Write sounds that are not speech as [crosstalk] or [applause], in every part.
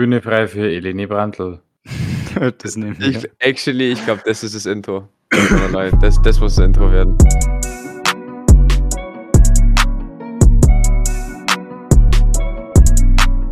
Bühne frei für Eleni Brandl. [laughs] das nehmen wir. Ich, actually, ich glaube, das ist das Intro. Das, das muss das Intro werden.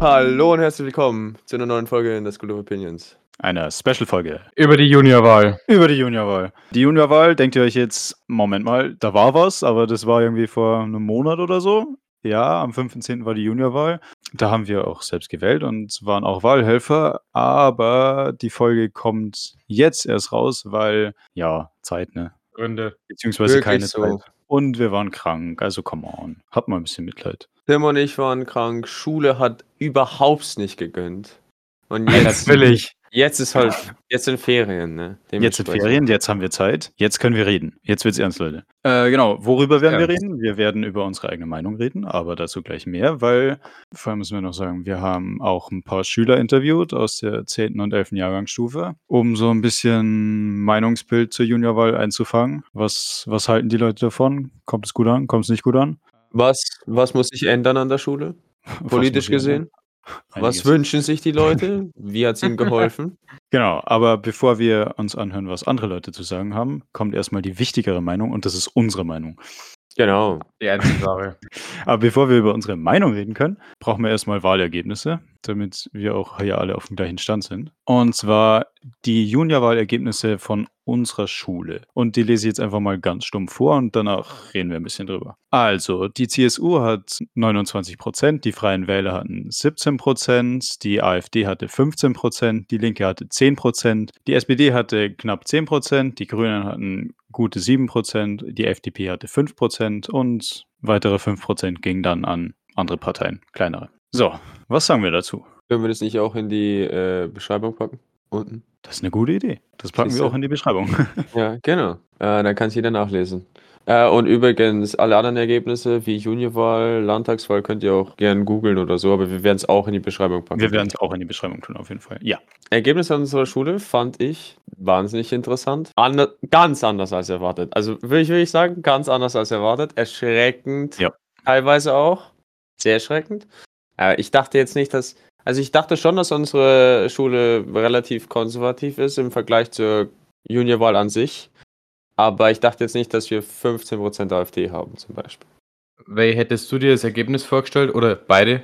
Hallo und herzlich willkommen zu einer neuen Folge in der School of Opinions. Eine Special-Folge Über die Juniorwahl. über die Juniorwahl. Die Juniorwahl, denkt ihr euch jetzt, Moment mal, da war was, aber das war irgendwie vor einem Monat oder so. Ja, am 15. war die Juniorwahl. Da haben wir auch selbst gewählt und waren auch Wahlhelfer, aber die Folge kommt jetzt erst raus, weil, ja, Zeit, ne? Gründe. Beziehungsweise Wirklich keine so. Zeit. Und wir waren krank, also come on. Habt mal ein bisschen Mitleid. Tim und ich waren krank, Schule hat überhaupt nicht gegönnt. Und Ja, jetzt, natürlich. Jetzt ist halt, jetzt sind Ferien, ne? Jetzt sind. Ferien, jetzt haben wir Zeit, jetzt können wir reden. Jetzt wird's ernst, Leute. Äh, genau, worüber werden wir Ernst. reden? Wir werden über unsere eigene Meinung reden, aber dazu gleich mehr, weil vor allem müssen wir noch sagen, wir haben auch ein paar Schüler interviewt aus der 10. und 11. Jahrgangsstufe, um so ein bisschen Meinungsbild zur Juniorwahl einzufangen. Was, was halten die Leute davon? Kommt es gut an? Kommt es nicht gut an? Was, was muss sich ändern an der Schule? Politisch gesehen? Was wünschen sich die Leute? [laughs] Wie hat es ihnen geholfen? Genau, aber bevor wir uns anhören, was andere Leute zu sagen haben, kommt erstmal die wichtigere Meinung und das ist unsere Meinung. Genau. Die einzige Sache. [laughs] Aber bevor wir über unsere Meinung reden können, brauchen wir erstmal Wahlergebnisse, damit wir auch hier alle auf dem gleichen Stand sind. Und zwar die Juniorwahlergebnisse von unserer Schule. Und die lese ich jetzt einfach mal ganz stumpf vor und danach reden wir ein bisschen drüber. Also, die CSU hat 29 Prozent, die Freien Wähler hatten 17 Prozent, die AfD hatte 15 Prozent, die Linke hatte 10 Prozent, die SPD hatte knapp 10 Prozent, die Grünen hatten gute 7 Prozent, die FDP hatte 5 Prozent und weitere 5 Prozent gingen dann an andere Parteien, kleinere. So, was sagen wir dazu? Können wir das nicht auch in die äh, Beschreibung packen? Unten. Das ist eine gute Idee. Das packen wir Siehste? auch in die Beschreibung. [laughs] Ja, genau. Äh, dann kann es jeder nachlesen. Äh, und übrigens, alle anderen Ergebnisse wie Juniorwahl, Landtagswahl könnt ihr auch gern googeln oder so, aber wir werden es auch in die Beschreibung packen. Wir werden es auch in die Beschreibung tun, auf jeden Fall. Ja. Ergebnisse an unserer Schule fand ich wahnsinnig interessant. Ander, ganz anders als erwartet. Also würde ich, würde ich sagen, ganz anders als erwartet. Erschreckend. Ja. Teilweise auch. Sehr erschreckend. Äh, ich dachte jetzt nicht, dass. Also ich dachte schon, dass unsere Schule relativ konservativ ist im Vergleich zur Juniorwahl an sich. Aber ich dachte jetzt nicht, dass wir 15% AfD haben, zum Beispiel. Wie hättest du dir das Ergebnis vorgestellt? Oder beide?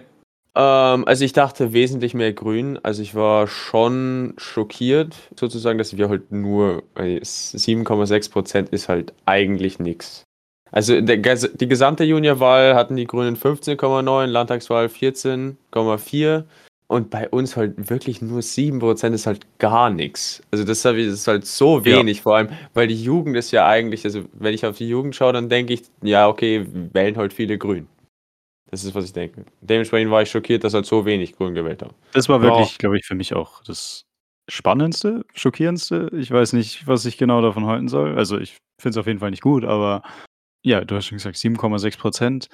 Ähm, also ich dachte wesentlich mehr grün. Also ich war schon schockiert, sozusagen, dass wir halt nur äh, 7,6% ist halt eigentlich nichts. Also der, die gesamte Juniorwahl hatten die Grünen 15,9, Landtagswahl 14,4 und bei uns halt wirklich nur 7% ist halt gar nichts. Also das ist halt so Ja. wenig, vor allem, weil die Jugend ist ja eigentlich, also wenn ich auf die Jugend schaue, dann denke ich, ja okay, wählen halt viele Grün. Das ist, was ich denke. Dementsprechend war ich schockiert, dass halt so wenig Grün gewählt haben. Das war Ja. wirklich, glaube ich, für mich auch das Spannendste, Schockierendste. Ich weiß nicht, was ich genau davon halten soll. Also ich finde es auf jeden Fall nicht gut, aber ja, du hast schon gesagt, 7,6 Prozent.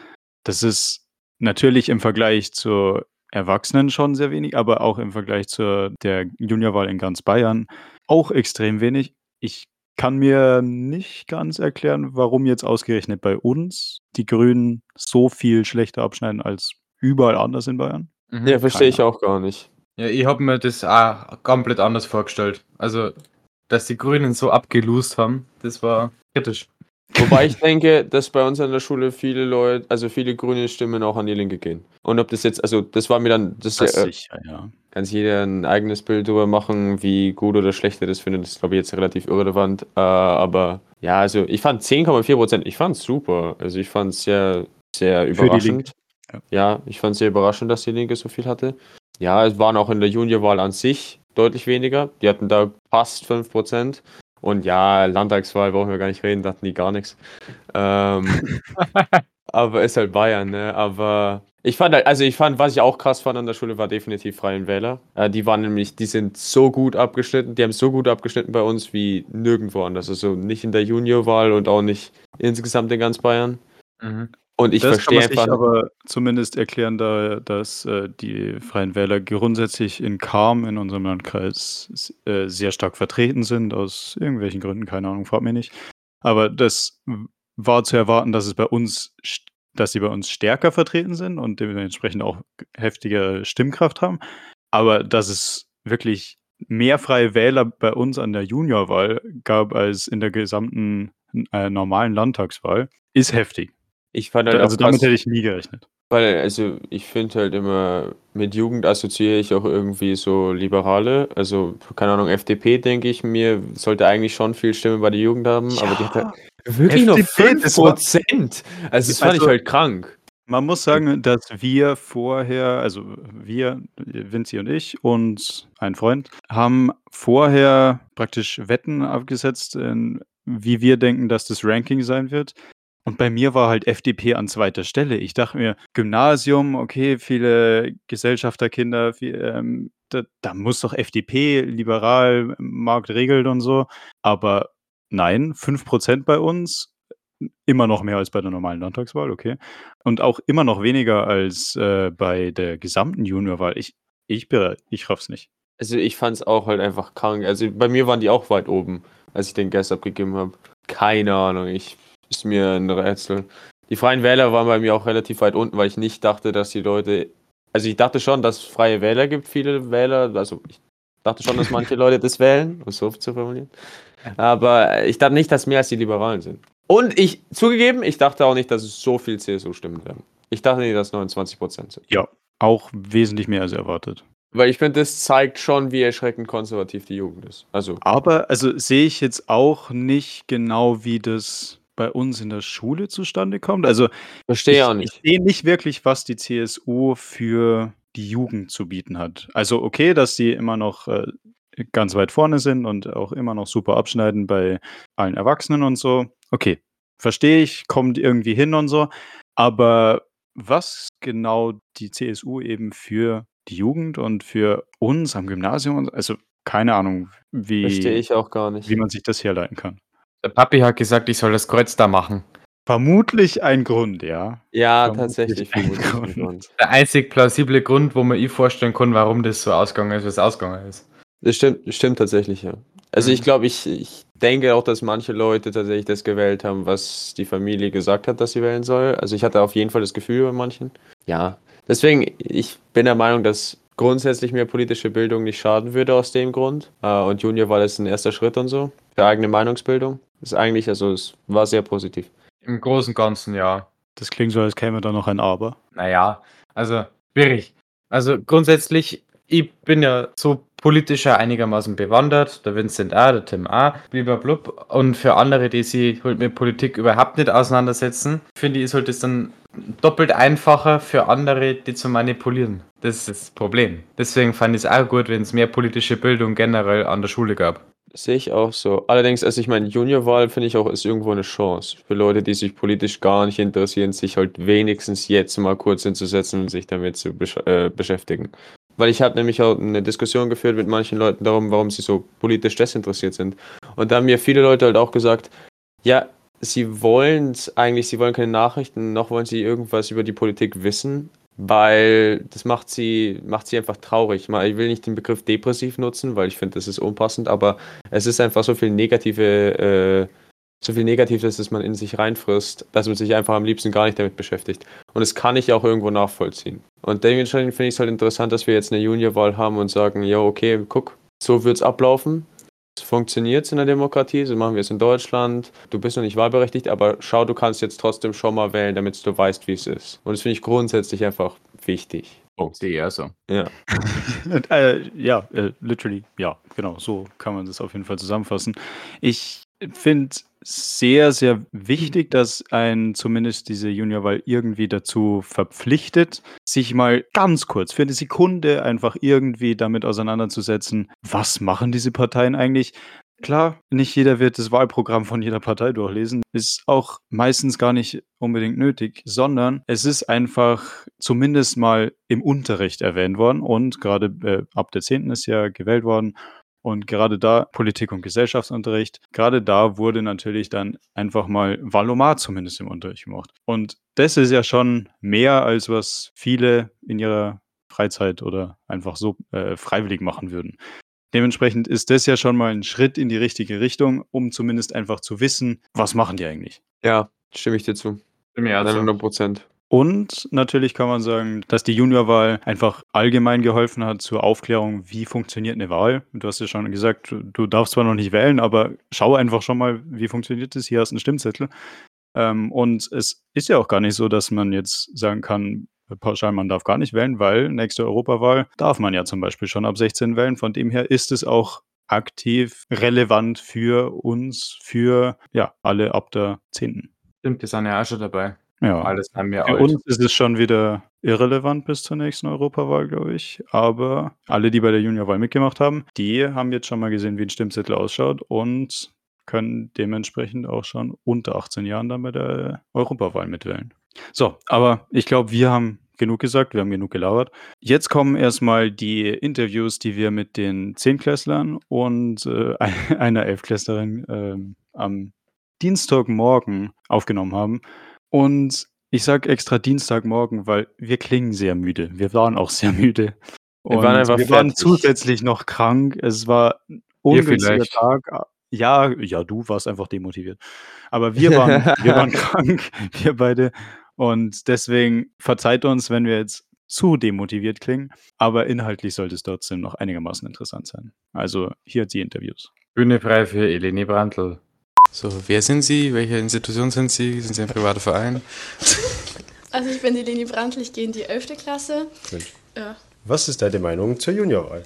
Das ist natürlich im Vergleich zu Erwachsenen schon sehr wenig, aber auch im Vergleich zur der Juniorwahl in ganz Bayern auch extrem wenig. Ich kann mir nicht ganz erklären, warum jetzt ausgerechnet bei uns die Grünen so viel schlechter abschneiden als überall anders in Bayern. Mhm. Ja, verstehe keine ich auch gar nicht. Ja, ich habe mir das auch komplett anders vorgestellt. Also, dass die Grünen so abgelost haben, das war kritisch. Wobei ich denke, dass bei uns an der Schule viele Leute, also viele grüne Stimmen auch an die Linke gehen. Und ob das jetzt, also das war mir dann, das, Das äh, sicher, ja. kann sich jeder ein eigenes Bild darüber machen, wie gut oder schlecht er das findet. Das ist, glaube ich, jetzt relativ irrelevant. Äh, aber ja, also ich fand 10,4 Prozent, ich fand es super. Also ich fand es sehr, sehr die überraschend. Linke, Ja. ich fand es sehr überraschend, dass die Linke so viel hatte. Ja, es waren auch in der Juniorwahl an sich deutlich weniger. Die hatten da fast 5 Prozent. Und ja, Landtagswahl brauchen wir gar nicht reden, da hatten die gar nichts. Ähm, [laughs] aber ist halt Bayern, ne? Aber ich fand halt, also ich fand, was ich auch krass fand an der Schule, war definitiv Freien Wähler. Äh, die waren nämlich, die sind so gut abgeschnitten, die haben so gut abgeschnitten bei uns wie nirgendwo anders. Also nicht in der Juniorwahl und auch nicht insgesamt in ganz Bayern. Mhm. Und ich das kann verstehe man sich aber zumindest erklären, da dass äh, die Freien Wähler grundsätzlich in Karm in unserem Landkreis äh, sehr stark vertreten sind, aus irgendwelchen Gründen, keine Ahnung, fragt mir nicht. Aber das war zu erwarten, dass es bei uns, dass sie bei uns stärker vertreten sind und dementsprechend auch heftige Stimmkraft haben. Aber dass es wirklich mehr freie Wähler bei uns an der Juniorwahl gab als in der gesamten äh, normalen Landtagswahl, ist heftig. Ich fand halt also auch damit krass, hätte ich nie gerechnet. weil, also ich finde halt immer, mit Jugend assoziiere ich auch irgendwie so Liberale. Also, keine Ahnung, FDP, denke ich mir, sollte eigentlich schon viel Stimme bei der Jugend haben, aber die hat halt wirklich nur FDP, das war- 5%. Also, das fand ich Also- halt krank. Man muss sagen, dass wir vorher, also wir, Vinci und ich und ein Freund, haben vorher praktisch Wetten abgesetzt, in, wie wir denken, dass das Ranking sein wird. Und bei mir war halt FDP an zweiter Stelle. Ich dachte mir, Gymnasium, okay, viele Gesellschafterkinder, viel, ähm, da, da muss doch FDP, liberal, Markt regelt und so. Aber nein, 5% bei uns, immer noch mehr als bei der normalen Landtagswahl, okay. Und auch immer noch weniger als äh, bei der gesamten Juniorwahl. Ich, ich, ich raff's nicht. Also, ich fand es auch halt einfach krank. Also, bei mir waren die auch weit oben, als ich den Guest abgegeben habe. Keine Ahnung, ich ist mir ein Rätsel. Die Freien Wähler waren bei mir auch relativ weit unten, weil ich nicht dachte, dass die Leute. Also, ich dachte schon, dass es freie Wähler gibt, viele Wähler. Also, ich dachte schon, dass manche Leute das wählen, um es so zu formulieren. Aber ich dachte nicht, dass mehr als die Liberalen sind. Und ich, zugegeben, ich dachte auch nicht, dass es so viel CSU-Stimmen werden. Ich dachte nicht, dass 29% sind. Ja, auch wesentlich mehr als erwartet. Weil ich finde, das zeigt schon, wie erschreckend konservativ die Jugend ist. Also, Aber also sehe ich jetzt auch nicht genau, wie das bei uns in der Schule zustande kommt. Also verstehe ich, auch ich nicht. sehe nicht wirklich, was die CSU für die Jugend zu bieten hat. Also okay, dass sie immer noch äh, ganz weit vorne sind und auch immer noch super abschneiden bei allen Erwachsenen und so. Okay, verstehe ich, kommt irgendwie hin und so. Aber was genau die CSU eben für die Jugend und für uns am Gymnasium, und- also keine Ahnung, Verstehe wie, ich auch gar nicht. wie man sich das herleiten kann. Der Papi hat gesagt, ich soll das Kreuz da machen. Vermutlich ein Grund, ja. Ja, Vermutlich tatsächlich. ein vermutlich ein Grund. Grund. Der einzig plausible Grund, wo man ich vorstellen kann, warum das so ausgegangen ist, wie es ausgegangen ist. Das stimmt, das stimmt tatsächlich, ja. Also Mhm. ich glaube, ich, ich denke auch, dass manche Leute tatsächlich das gewählt haben, was die Familie gesagt hat, dass sie wählen soll. Also ich hatte auf jeden Fall das Gefühl bei manchen. Ja. Deswegen, ich bin der Meinung, dass grundsätzlich mehr politische Bildung nicht schaden würde aus dem Grund. Äh, Und Junior war das ein erster Schritt und so. Für eigene Meinungsbildung. Das ist eigentlich, also es war sehr positiv. Im Großen und Ganzen, ja. Das klingt so, als käme da noch ein Aber. Naja, also schwierig. Also grundsätzlich, ich bin ja so politischer einigermaßen bewandert, der Vincent A., der Tim A., blub. Und für andere, die sich halt mit Politik überhaupt nicht auseinandersetzen, finde ich, ist halt das dann doppelt einfacher für andere, die zu manipulieren. Das ist das Problem. Deswegen fand ich es auch gut, wenn es mehr politische Bildung generell an der Schule gab. Sehe ich auch so. Allerdings, also ich meine, Juniorwahl finde ich auch ist irgendwo eine Chance für Leute, die sich politisch gar nicht interessieren, sich halt wenigstens jetzt mal kurz hinzusetzen und sich damit zu besch äh, beschäftigen. Weil ich habe nämlich auch eine Diskussion geführt mit manchen Leuten darum, warum sie so politisch desinteressiert sind. Und da haben mir viele Leute halt auch gesagt, ja, sie wollen es eigentlich, sie wollen keine Nachrichten, noch wollen sie irgendwas über die Politik wissen, weil das macht sie, macht sie einfach traurig. Ich will nicht den Begriff depressiv nutzen, weil ich finde, das ist unpassend, aber es ist einfach so viel negative, äh, so viel Negatives, dass man in sich reinfrisst, dass man sich einfach am liebsten gar nicht damit beschäftigt. Und das kann ich auch irgendwo nachvollziehen. Und dementsprechend finde ich es halt interessant, dass wir jetzt eine Juniorwahl haben und sagen, ja, okay, guck, so wird es ablaufen. Funktioniert es in der Demokratie, so machen wir es in Deutschland. Du bist noch nicht wahlberechtigt, aber schau, du kannst jetzt trotzdem schon mal wählen, damit du weißt, wie es ist. Und das finde ich grundsätzlich einfach wichtig. Punkt. Sehe so. Ja. [laughs] äh, ja, äh, literally, ja, genau, so kann man das auf jeden Fall zusammenfassen. Ich finde sehr, sehr wichtig, dass ein zumindest diese Juniorwahl irgendwie dazu verpflichtet, sich mal ganz kurz für eine Sekunde einfach irgendwie damit auseinanderzusetzen, was machen diese Parteien eigentlich? Klar, nicht jeder wird das Wahlprogramm von jeder Partei durchlesen. Ist auch meistens gar nicht unbedingt nötig, sondern es ist einfach zumindest mal im Unterricht erwähnt worden und gerade äh, ab der 10. ist ja gewählt worden. Und gerade da, Politik- und Gesellschaftsunterricht, gerade da wurde natürlich dann einfach mal Valomat zumindest im Unterricht gemacht. Und das ist ja schon mehr, als was viele in ihrer Freizeit oder einfach so äh, freiwillig machen würden. Dementsprechend ist das ja schon mal ein Schritt in die richtige Richtung, um zumindest einfach zu wissen, was machen die eigentlich. Ja, stimme ich dir zu. Bin mir auch so. 100 Prozent. Und natürlich kann man sagen, dass die Juniorwahl einfach allgemein geholfen hat zur Aufklärung, wie funktioniert eine Wahl. Du hast ja schon gesagt, du darfst zwar noch nicht wählen, aber schau einfach schon mal, wie funktioniert das. Hier hast du einen Stimmzettel. Ähm, und es ist ja auch gar nicht so, dass man jetzt sagen kann, pauschal, man darf gar nicht wählen, weil nächste Europawahl darf man ja zum Beispiel schon ab 16 wählen. Von dem her ist es auch aktiv relevant für uns, für ja, alle ab der 10. Stimmt, die sind ja auch schon dabei. Ja. Alles haben wir Für alt. uns ist es schon wieder irrelevant bis zur nächsten Europawahl, glaube ich. Aber alle, die bei der Juniorwahl mitgemacht haben, die haben jetzt schon mal gesehen, wie ein Stimmzettel ausschaut und können dementsprechend auch schon unter 18 Jahren dann bei der Europawahl mitwählen. So, aber ich glaube, wir haben genug gesagt, wir haben genug gelauert. Jetzt kommen erstmal die Interviews, die wir mit den Zehnklässlern und äh, [laughs] einer Elfklässlerin ähm, am Dienstagmorgen aufgenommen haben. Und ich sage extra Dienstagmorgen, weil wir klingen sehr müde. Wir waren auch sehr müde. Wir Und waren einfach wir waren zusätzlich noch krank. Es war ein ungünstiger. Tag. Ja, ja, du warst einfach demotiviert. Aber wir waren, wir waren [laughs] krank, [laughs] wir beide. Und deswegen verzeiht uns, wenn wir jetzt zu demotiviert klingen. Aber inhaltlich sollte es trotzdem noch einigermaßen interessant sein. Also hier die Interviews. Bühne frei für Eleni Brandl. So, wer sind Sie? Welche Institution sind Sie? Sind Sie ein privater Verein? Also ich bin die Leni Brandl, ich gehe in die 11. Klasse. Ja. Was ist deine Meinung zur Juniorwahl?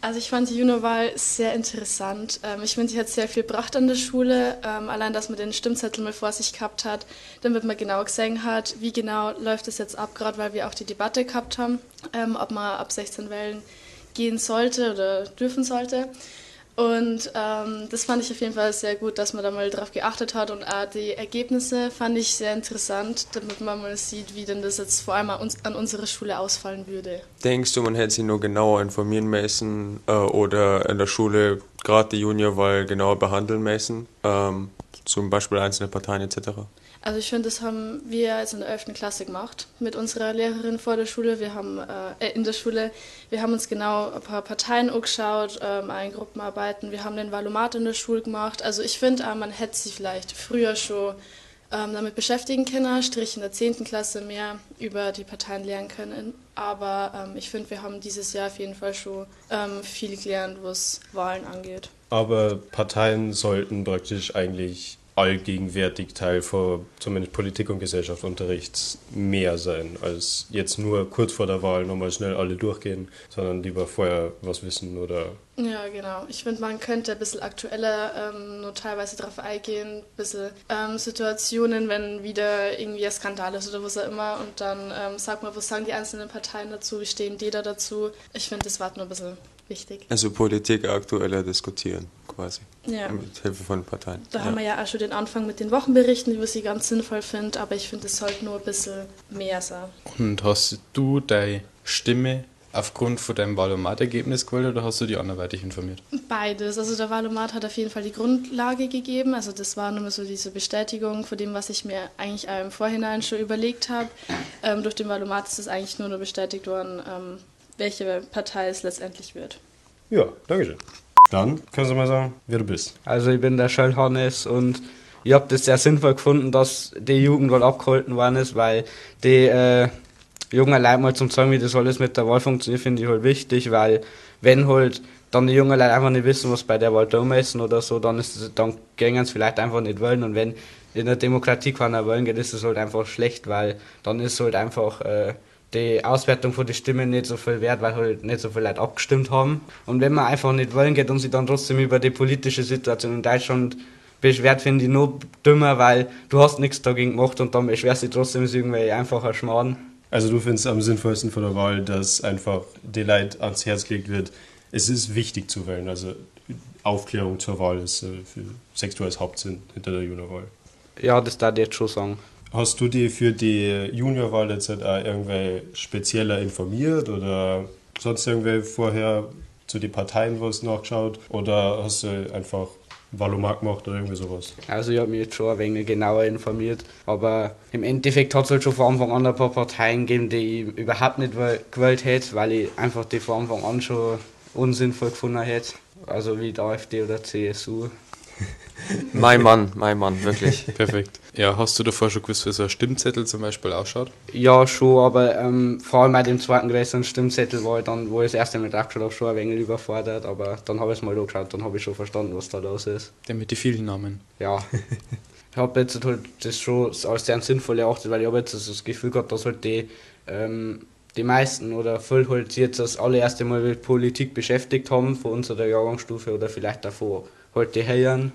Also ich fand die Juniorwahl sehr interessant. Ähm, ich finde, sie hat sehr viel gebracht an der Schule. Ähm, allein, dass man den Stimmzettel mal vor sich gehabt hat, damit man genau gesehen hat, wie genau läuft es jetzt ab, gerade weil wir auch die Debatte gehabt haben, ähm, ob man ab 16 wählen gehen sollte oder dürfen sollte. Und ähm, das fand ich auf jeden Fall sehr gut, dass man da mal drauf geachtet hat. Und auch die Ergebnisse fand ich sehr interessant, damit man mal sieht, wie denn das jetzt vor allem an, uns, an unsere Schule ausfallen würde. Denkst du, man hätte sich nur genauer informieren müssen äh, oder in der Schule gerade die Juniorwahl genauer behandeln müssen? Ähm, zum Beispiel einzelne Parteien etc. Also ich finde, das haben wir jetzt in der 11. Klasse gemacht mit unserer Lehrerin vor der Schule. Wir haben äh, in der Schule, wir haben uns genau ein paar Parteien angeschaut, ähm, ein Gruppenarbeiten. Wir haben den Valomat in der Schule gemacht. Also ich finde, äh, man hätte sich vielleicht früher schon ähm, damit beschäftigen können, strich in der 10. Klasse mehr über die Parteien lernen können. Aber ähm, ich finde, wir haben dieses Jahr auf jeden Fall schon ähm, viel gelernt, was Wahlen angeht. Aber Parteien sollten praktisch eigentlich allgegenwärtig Teil von zumindest Politik- und Gesellschaftsunterrichts mehr sein, als jetzt nur kurz vor der Wahl nochmal schnell alle durchgehen, sondern lieber vorher was wissen oder Ja, genau. Ich finde, man könnte ein bisschen aktueller ähm, nur teilweise darauf eingehen, ein bisschen ähm, Situationen, wenn wieder irgendwie ein Skandal ist oder was auch immer und dann ähm, sagt man, was sagen die einzelnen Parteien dazu, wie stehen die da dazu. Ich finde, das war nur ein bisschen wichtig. Also Politik aktueller diskutieren, quasi. Ja. Mit Hilfe von Parteien. Da ja. haben wir ja auch schon den Anfang mit den Wochenberichten, was ich ganz sinnvoll finde, aber ich finde, es sollte nur ein bisschen mehr sein. Und hast du deine Stimme aufgrund von deinem Wahlomat-Ergebnis gewählt oder hast du die anderweitig informiert? Beides. Also der Valomat hat auf jeden Fall die Grundlage gegeben. Also das war nur mal so diese Bestätigung von dem, was ich mir eigentlich im Vorhinein schon überlegt habe. Ähm, durch den Valomat ist es eigentlich nur noch bestätigt worden, ähm, welche Partei es letztendlich wird. ja, Dankeschön. Dann können Sie mal sagen, wer du bist. Also ich bin der Schöll Hannes und ich habe das sehr sinnvoll gefunden, dass die Jugendwahl abgehalten worden ist, weil die äh, jungen Leute mal zum sagen, wie das alles mit der Wahl funktioniert, finde ich halt wichtig, weil wenn halt dann die jungen Leute einfach nicht wissen, was bei der Wahl da ist oder so, dann ist es, dann gehen sie vielleicht einfach nicht wollen und wenn in der Demokratie keiner wollen geht, ist es halt einfach schlecht, weil dann ist halt einfach äh, die Auswertung von den Stimmen nicht so viel wert, weil halt nicht so viele Leute abgestimmt haben. Und wenn man einfach nicht wollen geht und sich dann trotzdem über die politische Situation in Deutschland beschwert, finde ich nur dümmer, weil du hast nichts dagegen gemacht und dann beschwerst du dich trotzdem ist irgendwie einfacher Schmarrn. Also du findest am sinnvollsten von der Wahl, dass einfach die Leute ans Herz gelegt wird, es ist wichtig zu wählen. Also Aufklärung zur Wahl ist äh, für als Hauptsinn hinter der Juniorwahl. Ja, das darf ich jetzt schon sagen. Hast du dich für die Juniorwahl jetzt halt auch irgendwie spezieller informiert oder sonst irgendwie vorher zu den Parteien was nachgeschaut oder hast du einfach Valomat gemacht oder irgendwie sowas? Also ich habe mich jetzt schon ein wenig genauer informiert, aber im Endeffekt hat es halt schon von Anfang an ein paar Parteien gegeben, die ich überhaupt nicht gewählt hätte, weil ich einfach die von Anfang an schon unsinnvoll gefunden hätte. Also wie die AfD oder CSU. [laughs] Mein Mann, mein Mann, wirklich. [laughs] Perfekt. Ja, hast du davor schon gewusst, wie so ein Stimmzettel zum Beispiel ausschaut? Ja, schon, aber ähm, vor allem bei dem zweiten größeren Stimmzettel war ich dann, wo ich das erste Mal draufgeschaut habe, schon ein wenig überfordert, aber dann habe ich es mal angeschaut, dann habe ich schon verstanden, was da los ist. Der mit den vielen Namen. Ja. [laughs] ich habe jetzt halt das schon als sehr sinnvoll erachtet, weil ich habe jetzt das Gefühl gehabt, dass halt die, ähm, die meisten oder viele halt sich jetzt das allererste Mal mit Politik beschäftigt haben, von unserer Jahrgangsstufe oder vielleicht davor halt die Herren.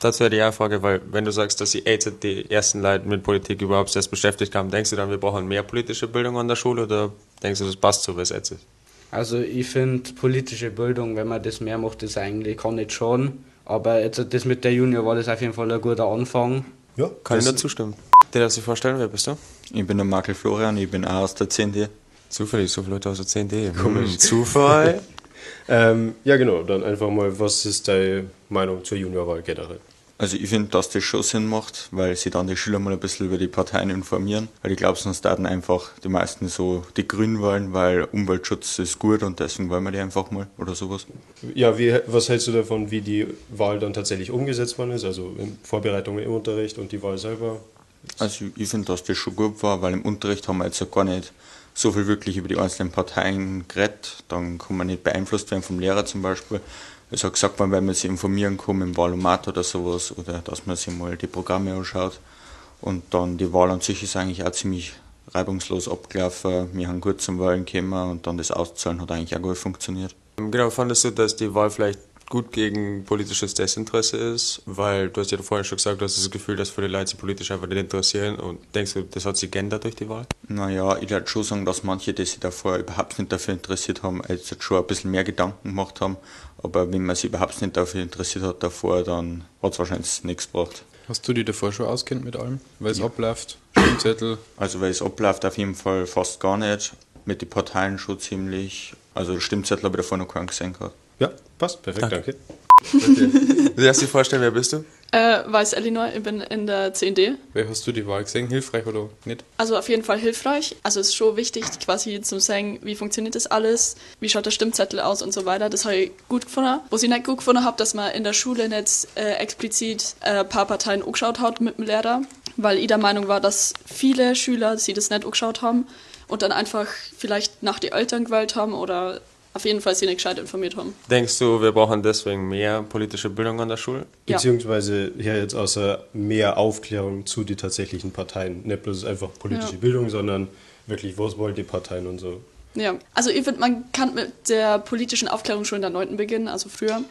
Das wäre die eine Frage, weil wenn du sagst, dass die jetzt die ersten Leute mit Politik überhaupt erst beschäftigt haben, denkst du dann, wir brauchen mehr politische Bildung an der Schule oder denkst du, das passt so, wie es jetzt ist? Also ich finde politische Bildung, wenn man das mehr macht, ist eigentlich kann nicht schon. Aber jetzt das mit der Junior war das auf jeden Fall ein guter Anfang. Ja, Kann ich nur zustimmen. Der darf sich vorstellen, wer bist du? Ich bin der Markel Florian, ich bin auch aus der 10D. Zufällig, so viele Leute aus der 10D. Komisch. Zufall. [laughs] Ähm, ja, genau. Dann einfach mal, was ist deine Meinung zur Juniorwahl generell? Also ich finde, dass das schon Sinn macht, weil sie dann die Schüler mal ein bisschen über die Parteien informieren. Weil ich glaube, sonst werden einfach die meisten so die Grünen wollen, weil Umweltschutz ist gut und deswegen wollen wir die einfach mal oder sowas. Ja, wie, was hältst du davon, wie die Wahl dann tatsächlich umgesetzt worden ist? Also in Vorbereitungen im Unterricht und die Wahl selber? Also ich finde, dass das schon gut war, weil im Unterricht haben wir jetzt ja gar nicht so viel wirklich über die einzelnen Parteien geredet. Dann kann man nicht beeinflusst werden vom Lehrer zum Beispiel. Es hat gesagt, man, wenn man sich informieren kann im Wahlomat oder sowas oder dass man sich mal die Programme anschaut. Und dann die Wahl an sich ist eigentlich auch ziemlich reibungslos abgelaufen. Wir haben gut zum Wahlen gekommen und dann das Auszahlen hat eigentlich auch gut funktioniert. Genau, fandest du, dass die Wahl vielleicht gut gegen politisches Desinteresse ist? Weil du hast ja vorhin schon gesagt, du hast das Gefühl, dass viele Leute sich politisch einfach nicht interessieren und denkst du, das hat sich geändert durch die Wahl? Naja, ich würde schon sagen, dass manche, die sich davor überhaupt nicht dafür interessiert haben, jetzt schon ein bisschen mehr Gedanken gemacht haben. Aber wenn man sich überhaupt nicht dafür interessiert hat davor, dann hat es wahrscheinlich nichts gebracht. Hast du dich davor schon auskennt mit allem? Weil es abläuft? Stimmzettel? Also weil es abläuft auf jeden Fall fast gar nicht. Mit den Parteien schon ziemlich. Also Stimmzettel habe ich davor noch keinen gesehen gehabt. Ja, passt. Perfekt, danke. Du darfst dir vorstellen, wer bist du? Äh, weiß Elinor, ich bin in der 10D. Wie hast du die Wahl gesehen? Hilfreich oder nicht? Also auf jeden Fall hilfreich. Also es ist schon wichtig, quasi zu sagen, wie funktioniert das alles, wie schaut der Stimmzettel aus und so weiter. Das habe ich gut gefunden. Was ich nicht gut gefunden habe, dass man in der Schule nicht äh, explizit äh, ein paar Parteien angeschaut hat mit dem Lehrer, weil ich der Meinung war, dass viele Schüler sie das nicht angeschaut haben und dann einfach vielleicht nach die Eltern gewählt haben oder auf jeden Fall sie nicht gescheit informiert haben. Denkst du, wir brauchen deswegen mehr politische Bildung an der Schule? Ja. Beziehungsweise hier jetzt außer mehr Aufklärung zu den tatsächlichen Parteien. Nicht bloß einfach politische Ja. Bildung, sondern wirklich, was wollen die Parteien und so. Ja, also ich finde, man kann mit der politischen Aufklärung schon in der 9. beginnen, also früher.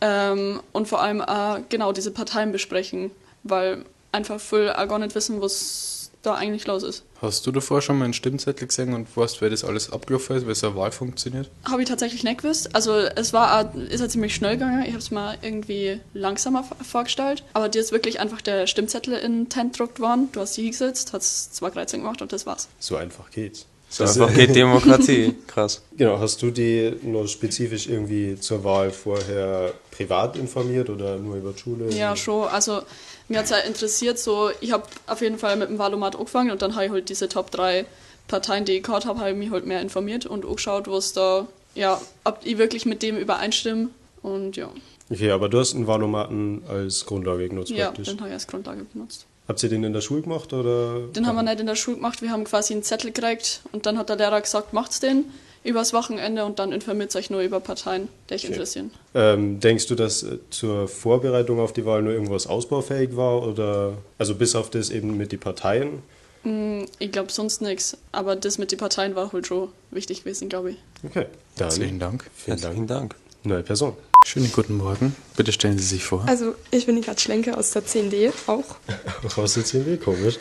Ähm, und vor allem auch genau diese Parteien besprechen, weil einfach viele auch gar nicht wissen, was da eigentlich los ist. Hast du davor schon mal einen Stimmzettel gesehen und weißt, wer das alles abgelaufen ist, wie so eine Wahl funktioniert? Habe ich tatsächlich nicht gewusst. Also es war auch, ist ja ziemlich schnell gegangen. Ich habe es mir irgendwie langsamer vor- vorgestellt. Aber dir ist wirklich einfach der Stimmzettel in den Tent gedruckt worden. Du hast die hingesetzt, hast zwei Kreuze gemacht und das war's. So einfach geht's. So einfach geht Demokratie. [laughs] Krass. Genau, hast du die noch spezifisch irgendwie zur Wahl vorher privat informiert oder nur über die Schule? Ja, schon. Also mir hat es ja interessiert, so ich habe auf jeden Fall mit dem Wahlomat angefangen und dann habe ich halt diese Top 3 Parteien, die ich gehabt habe, habe ich mich halt mehr informiert und angeschaut, was da, ja, ob ich wirklich mit dem übereinstimme und ja, Okay, aber du hast einen Wahlomaten als Grundlage genutzt ja, praktisch. den habe ich als Grundlage benutzt. Habt ihr den in der Schule gemacht oder? Den haben wir nicht in der Schule gemacht, wir haben quasi einen Zettel gekriegt und dann hat der Lehrer gesagt, macht's den übers Wochenende und dann informiert euch nur über Parteien, die euch Okay. interessieren. Ähm, denkst du, dass äh, zur Vorbereitung auf die Wahl nur irgendwas ausbaufähig war oder also bis auf das eben mit den Parteien? Mm, Ich glaube sonst nichts, aber das mit den Parteien war halt schon wichtig gewesen, glaube ich. Okay, dann Herzlichen Dank. vielen Dank. Herzlichen Dank. Neue Person. Schönen guten Morgen. Bitte stellen Sie sich vor. Also, ich bin die Kat Schlenke aus der 10D auch. [laughs] Raus jetzt irgendwie komisch.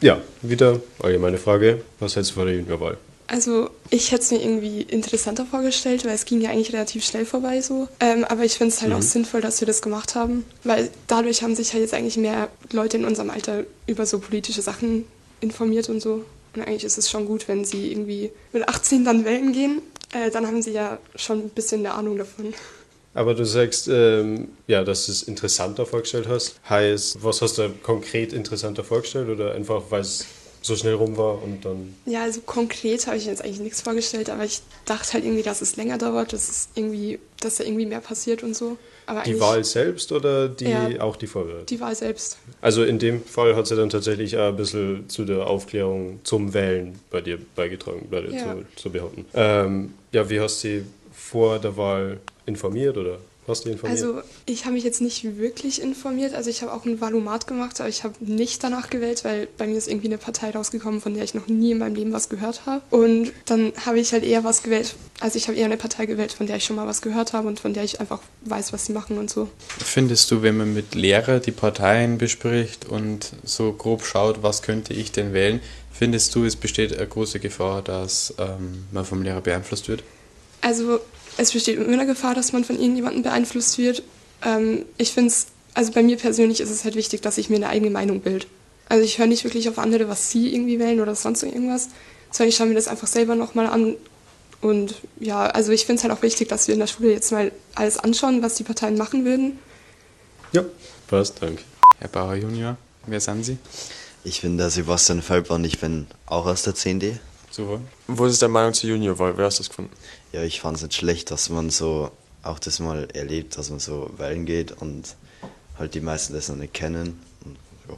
Ja, wieder allgemeine Frage. Was hältst du von der Juniorwahl? Also, ich hätte es mir irgendwie interessanter vorgestellt, weil es ging ja eigentlich relativ schnell vorbei so. Ähm, aber ich finde es halt auch sinnvoll, dass wir das gemacht haben, weil dadurch haben sich halt jetzt eigentlich mehr Leute in unserem Alter über so politische Sachen informiert und so. Und eigentlich ist es schon gut, wenn sie irgendwie mit 18 dann wählen gehen. Äh, dann haben sie ja schon ein bisschen eine Ahnung davon. Aber du sagst, ähm, ja, dass du es interessanter vorgestellt hast. Heißt, was hast du konkret interessanter vorgestellt oder einfach, weil es so schnell rum war und dann. Ja, also konkret habe ich jetzt eigentlich nichts vorgestellt, aber ich dachte halt irgendwie, dass es länger dauert, dass es irgendwie, dass da irgendwie mehr passiert und so. Aber Die Wahl selbst oder die, Ja. auch die Vorbereitung? die Wahl selbst. Also in dem Fall hat sie dann tatsächlich auch ein bisschen zu der Aufklärung zum Wählen bei dir beigetragen, bei dir Ja. zu, zu behaupten. Ähm, ja, wie hast du sie vor der Wahl informiert oder hast du informiert? Also ich habe mich jetzt nicht wirklich informiert. Also ich habe auch ein Valomat gemacht, aber ich habe nicht danach gewählt, weil bei mir ist irgendwie eine Partei rausgekommen, von der ich noch nie in meinem Leben was gehört habe. Und dann habe ich halt eher was gewählt. Also ich habe eher eine Partei gewählt, von der ich schon mal was gehört habe und von der ich einfach weiß, was sie machen und so. Findest du, wenn man mit Lehrer die Parteien bespricht und so grob schaut, was könnte ich denn wählen, findest du, es besteht eine große Gefahr, dass ähm, man vom Lehrer beeinflusst wird? Also es besteht immer eine Gefahr, dass man von irgendjemandem beeinflusst wird. Ähm, ich finde es, also bei mir persönlich ist es halt wichtig, dass ich mir eine eigene Meinung bild. Also ich höre nicht wirklich auf andere, was sie irgendwie wählen oder sonst irgendwas, sondern ich schaue mir das einfach selber nochmal an. Und ja, also ich finde es halt auch wichtig, dass wir in der Schule jetzt mal alles anschauen, was die Parteien machen würden. ja, passt, danke. Herr Bauer Junior, wer sind Sie? Ich bin der Sebastian Feldbrand, ich bin auch aus der 10D. Super. Wo ist deine Meinung zur Juniorwahl? Wer hast das gefunden? Ja, ich fand es nicht schlecht, dass man so auch das mal erlebt, dass man so wählen geht und halt die meisten das noch nicht kennen. Und, ja.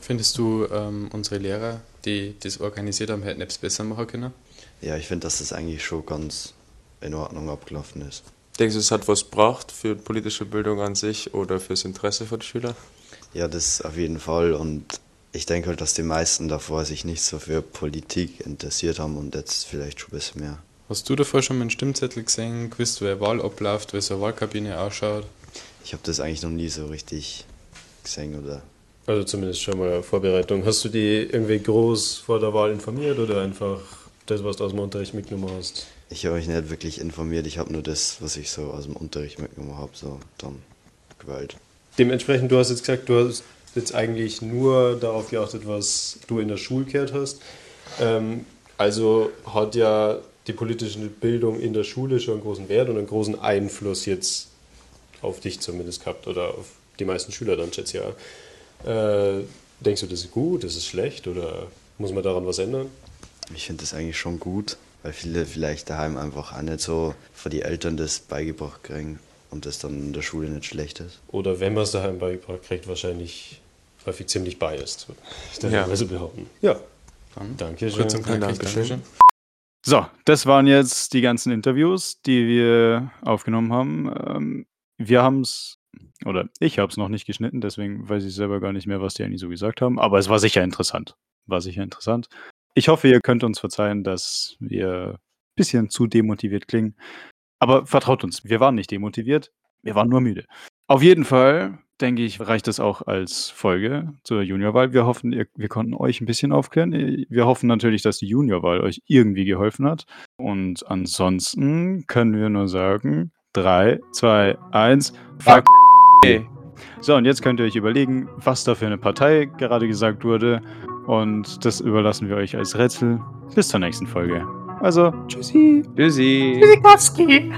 Findest du, ähm, unsere Lehrer, die das organisiert haben, hätten es besser machen können? ja, ich finde, dass das eigentlich schon ganz in Ordnung abgelaufen ist. Denkst du, es hat was gebracht für politische Bildung an sich oder fürs Interesse für die Schüler? Ja, das auf jeden Fall und ich denke halt, dass die meisten davor sich nicht so für Politik interessiert haben und jetzt vielleicht schon ein bisschen mehr. Hast du davor schon mal einen Stimmzettel gesehen, gewusst, wer Wahl abläuft, wie so eine Wahlkabine ausschaut? Ich habe das eigentlich noch nie so richtig gesehen oder Also zumindest schon mal Vorbereitung. Hast du die irgendwie groß vor der Wahl informiert oder einfach das, was du aus dem Unterricht mitgenommen hast? Ich habe mich nicht wirklich informiert, ich habe nur das, was ich so aus dem Unterricht mitgenommen habe, so dann gewählt. Dementsprechend, du hast jetzt gesagt, du hast jetzt eigentlich nur darauf geachtet, was du in der Schule gehört hast. Ähm, also hat ja die politische Bildung in der Schule schon einen großen Wert und einen großen Einfluss jetzt auf dich zumindest gehabt oder auf die meisten Schüler dann, schätze ich ja. Äh, denkst du, das ist gut, das ist schlecht oder muss man daran was ändern? Ich finde das eigentlich schon gut, weil viele vielleicht daheim einfach auch nicht so von die Eltern das beigebracht kriegen und das dann in der Schule nicht schlecht ist. Oder wenn man es daheim beigebracht kriegt, wahrscheinlich häufig ziemlich biased, würde ich Ja. ja. mal so behaupten. Ja, Dann danke kurz und schön. knackig, Dankeschön. Dankeschön. So, das waren jetzt die ganzen Interviews, die wir aufgenommen haben. Ähm, wir haben es, oder ich habe es noch nicht geschnitten, deswegen weiß ich selber gar nicht mehr, was die eigentlich so gesagt haben. Aber es war sicher interessant. War sicher interessant. Ich hoffe, ihr könnt uns verzeihen, dass wir ein bisschen zu demotiviert klingen. Aber vertraut uns, wir waren nicht demotiviert, wir waren nur müde. Auf jeden Fall, denke ich, reicht das auch als Folge zur Juniorwahl. Wir hoffen, ihr, wir konnten euch ein bisschen aufklären. Wir hoffen natürlich, dass die Juniorwahl euch irgendwie geholfen hat. Und ansonsten können wir nur sagen, 3, 2, 1, fuck. So, und jetzt könnt ihr euch überlegen, was da für eine Partei gerade gesagt wurde. Und das überlassen wir euch als Rätsel. Bis zur nächsten Folge. Also, tschüssi. Tschüssi. Tschüssikowski.